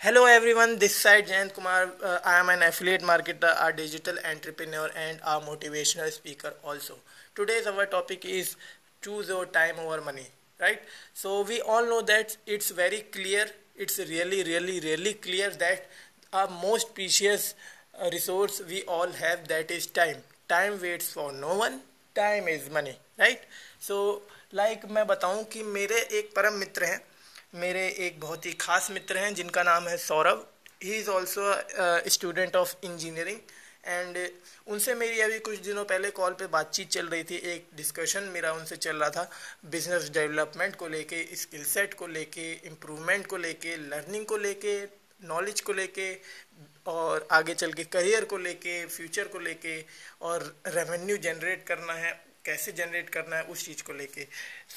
Hello everyone this side Jayant Kumar I am an affiliate market a digital entrepreneur and a motivational speaker also today's our topic is choose your time over money right so we all know that it's very clear it's really really really clear that a most precious resource we all have that is time time waits for no one time is money right so like मैं बताऊँ कि मेरे एक परम मित्र हैं मेरे एक बहुत ही खास मित्र हैं, जिनका नाम है Saurabh. He is also student of engineering and उनसे मेरी अभी कुछ दिनों पहले कॉल पे बातचीत चल रही थी, एक डिस्कशन मेरा उनसे चल रहा था बिज़नेस डेवलपमेंट को लेके स्किल सेट को लेके इम्प्रूवमेंट को लेके लर्निंग को लेके नॉलेज को लेके, और आगे चल के करियर को लेके फ्यूचर को लेके, और रेवेन्यू जनरेट करना है। कैसे जनरेट करना है उस चीज़ को लेके।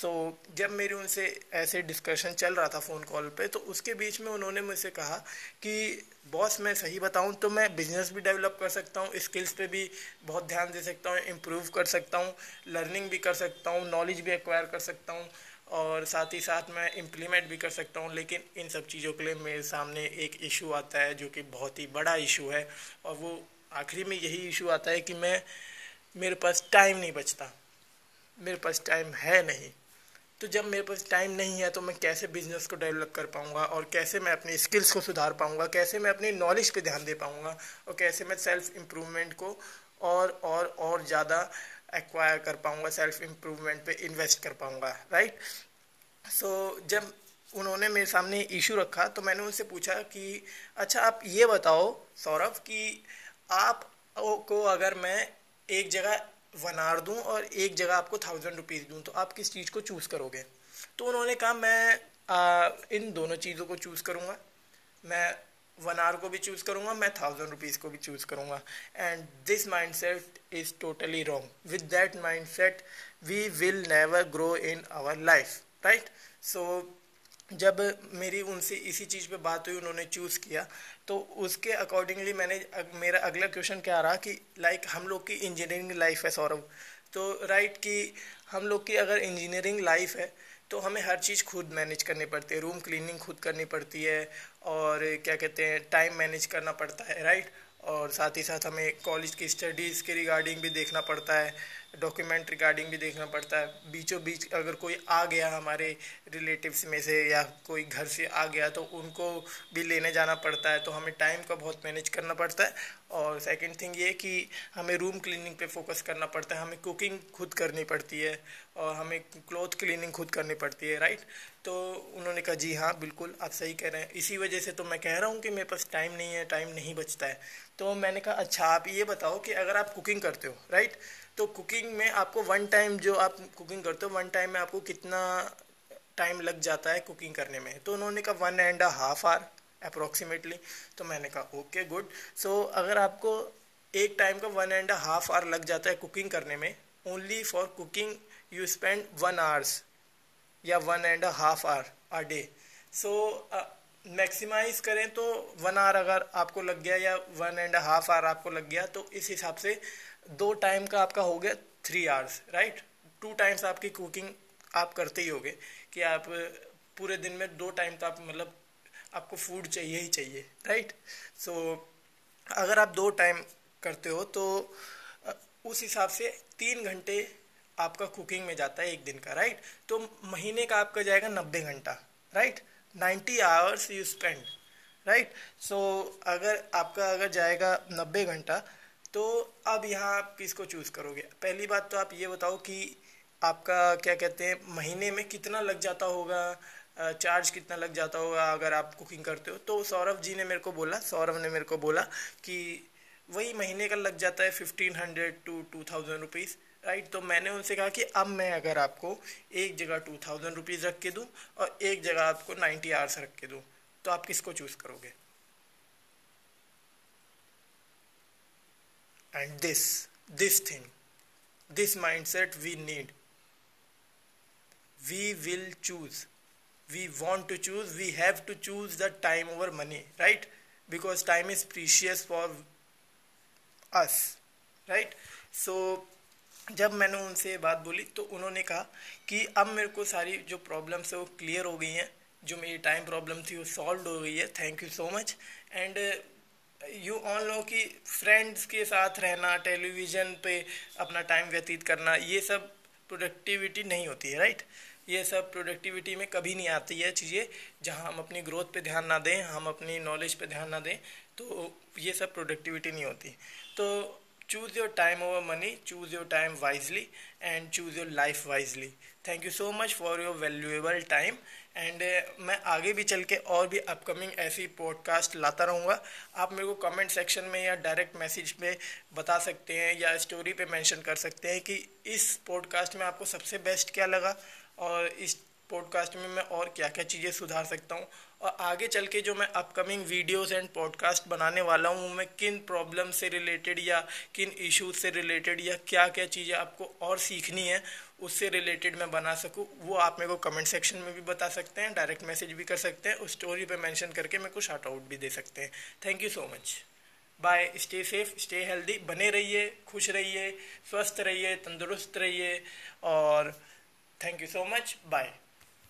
सो so, जब मेरी उनसे ऐसे डिस्कशन चल रहा था फ़ोन कॉल पे तो उसके बीच में उन्होंने मुझसे कहा कि बॉस मैं सही बताऊँ तो मैं बिज़नेस भी डेवलप कर सकता हूँ स्किल्स पे भी बहुत ध्यान दे सकता हूँ इम्प्रूव कर सकता हूँ लर्निंग भी कर सकता हूँ नॉलेज भी एक्वायर कर सकता हूँ और साथ ही साथ मैं इम्प्लीमेंट भी कर सकता हूँ। लेकिन इन सब चीज़ों के लिए मेरे सामने एक इशू आता है जो कि बहुत ही बड़ा इशू है और वो आखिरी में यही इशू आता है कि मैं मेरे पास टाइम नहीं बचता। मेरे पास टाइम है नहीं। तो जब मेरे पास टाइम नहीं है तो मैं कैसे बिज़नेस को डेवलप कर पाऊँगा और कैसे मैं अपनी स्किल्स को सुधार पाऊँगा, कैसे मैं अपनी नॉलेज पे ध्यान दे पाऊँगा और कैसे मैं सेल्फ इम्प्रूवमेंट को और और और ज़्यादा एक्वायर कर पाऊँगा सेल्फ इम्प्रूवमेंट पे इन्वेस्ट कर पाऊँगा राइट सो जब उन्होंने मेरे सामने इशू रखा तो मैंने उनसे पूछा कि अच्छा आप ये बताओ, सौरभ, कि आप को अगर मैं एक जगह वन आवर दूँ और एक जगह आपको थाउज़ेंड रुपीज़ दूँ तो आप किस चीज़ को चूज़ करोगे? तो उन्होंने कहा मैं आ, इन दोनों चीज़ों को चूज़ करूँगा। मैं वन आवर को भी चूज़ करूँगा मैं थाउज़ेंड रुपीज़ को भी चूज़ करूँगा। And this mindset is totally wrong with that mindset we will never grow in our life right so जब मेरी उनसे इसी चीज़ पे बात हुई उन्होंने चूज़ किया तो उसके अकॉर्डिंगली मैंने अग, मेरा अगला क्वेश्चन क्या रहा कि लाइक हम लोग की इंजीनियरिंग लाइफ है सौरभ। तो राइट कि हम लोग की अगर इंजीनियरिंग लाइफ है तो हमें हर चीज़ खुद मैनेज करनी पड़ती है। रूम क्लीनिंग खुद करनी पड़ती है और क्या कहते हैं टाइम मैनेज करना पड़ता है राइट और साथ ही साथ हमें कॉलेज की स्टडीज़ के रिगार्डिंग भी देखना पड़ता है। डॉक्यूमेंट रिगार्डिंग भी देखना पड़ता है। बीचों बीच अगर कोई आ गया हमारे रिलेटिव्स में से या कोई घर से आ गया तो उनको भी लेने जाना पड़ता है। तो हमें टाइम का बहुत मैनेज करना पड़ता है। और सेकंड थिंग ये कि हमें रूम क्लीनिंग पे फोकस करना पड़ता है। हमें कुकिंग खुद करनी पड़ती है और हमें क्लॉथ क्लीनिंग खुद करनी पड़ती है राइट तो उन्होंने कहा, जी हाँ बिल्कुल, आप सही कह रहे हैं। इसी वजह से तो मैं कह रहा हूँ कि मेरे पास टाइम नहीं है टाइम नहीं बचता है। तो मैंने कहा अच्छा आप ये बताओ कि अगर आप कुकिंग करते हो राइट तो कुकिंग में आपको वन टाइम जो आप कुकिंग करते हो वन टाइम में आपको कितना टाइम लग जाता है कुकिंग करने में? तो उन्होंने कहा one and half hour approximately तो मैंने कहा ओके गुड सो अगर आपको एक टाइम का वन एंड हाफ़ आवर लग जाता है कुकिंग करने में only for cooking you spend one hours या one and half hour a day so maximize करें तो वन आवर अगर आपको लग गया या वन एंड हाफ़ आवर आपको लग गया तो इस हिसाब से दो टाइम का आपका हो गया three hours right two times आपकी कुकिंग आप करते ही होगे कि आप पूरे दिन में दो टाइम तो आप मतलब आपको फ़ूड चाहिए ही चाहिए राइट सो so, अगर आप दो टाइम करते हो तो उस हिसाब से तीन घंटे आपका कुकिंग में जाता है एक दिन का राइट तो महीने का आपका जाएगा नब्बे घंटा right ninety hours you spend right so अगर आपका अगर जाएगा नब्बे घंटा तो अब यहाँ आप किसको चूज़ करोगे? पहली बात तो आप ये बताओ कि आपका क्या कहते हैं, महीने में कितना लग जाता होगा? चार्ज कितना लग जाता होगा अगर आप कुकिंग करते हो? तो सौरभ जी ने मेरे को बोला, सौरभ ने मेरे को बोला कि वही महीने का लग जाता है fifteen hundred to two thousand rupees right तो मैंने उनसे कहा कि अब मैं अगर आपको एक जगह टू थाउज़ेंड रुपीज़ रख के दूँ और एक जगह आपको नाइन्टी आवर्स रख के दूँ तो आप किसको चूज़ करोगे? And this this thing this mindset we need we will choose we want to choose we have to choose the time over money right because time is precious for us right so जब मैंने उनसे बात बोली तो उन्होंने कहा कि अब मेरे को सारी जो प्रॉब्लम्स है वो क्लियर हो गई हैं जो मेरी टाइम प्रॉब्लम थी वो सॉल्व हो गई है thank you so much and you on लो कि फ्रेंड्स के साथ रहना टेलीविज़न पे अपना टाइम व्यतीत करना, ये सब प्रोडक्टिविटी नहीं होती है राइट ये सब प्रोडक्टिविटी में कभी नहीं आती है चीज़ें, जहाँ हम अपनी ग्रोथ पे ध्यान ना दें, हम अपनी नॉलेज पे ध्यान ना दें तो ये सब प्रोडक्टिविटी नहीं होती। तो choose your time over money choose your time wisely and choose your life wisely thank you so much for your valuable time and मैं आगे भी चल के और भी अपकमिंग ऐसी पॉडकास्ट लाता रहूँगा। आप मेरे को कमेंट सेक्शन में या डायरेक्ट मैसेज में बता सकते हैं या स्टोरी पे मेंशन कर सकते हैं कि इस पॉडकास्ट में आपको सबसे बेस्ट क्या लगा और इस पॉडकास्ट में मैं और क्या क्या चीज़ें सुधार सकता हूँ और आगे चल के जो मैं अपकमिंग वीडियोस एंड पॉडकास्ट बनाने वाला हूँ मैं किन प्रॉब्लम से रिलेटेड या किन इश्यूज़ से रिलेटेड या क्या क्या चीज़ें आपको और सीखनी है, उससे रिलेटेड मैं बना सकूँ, वो आप मेरे को कमेंट सेक्शन में भी बता सकते हैं डायरेक्ट मैसेज भी कर सकते हैं, उस स्टोरी पर मैंशन करके मेरे को शार्ट आउट भी दे सकते हैं। Thank you so much bye stay safe stay healthy बने रहिए, खुश रहिए, स्वस्थ रहिए, तंदुरुस्त रहिए और thank you so much bye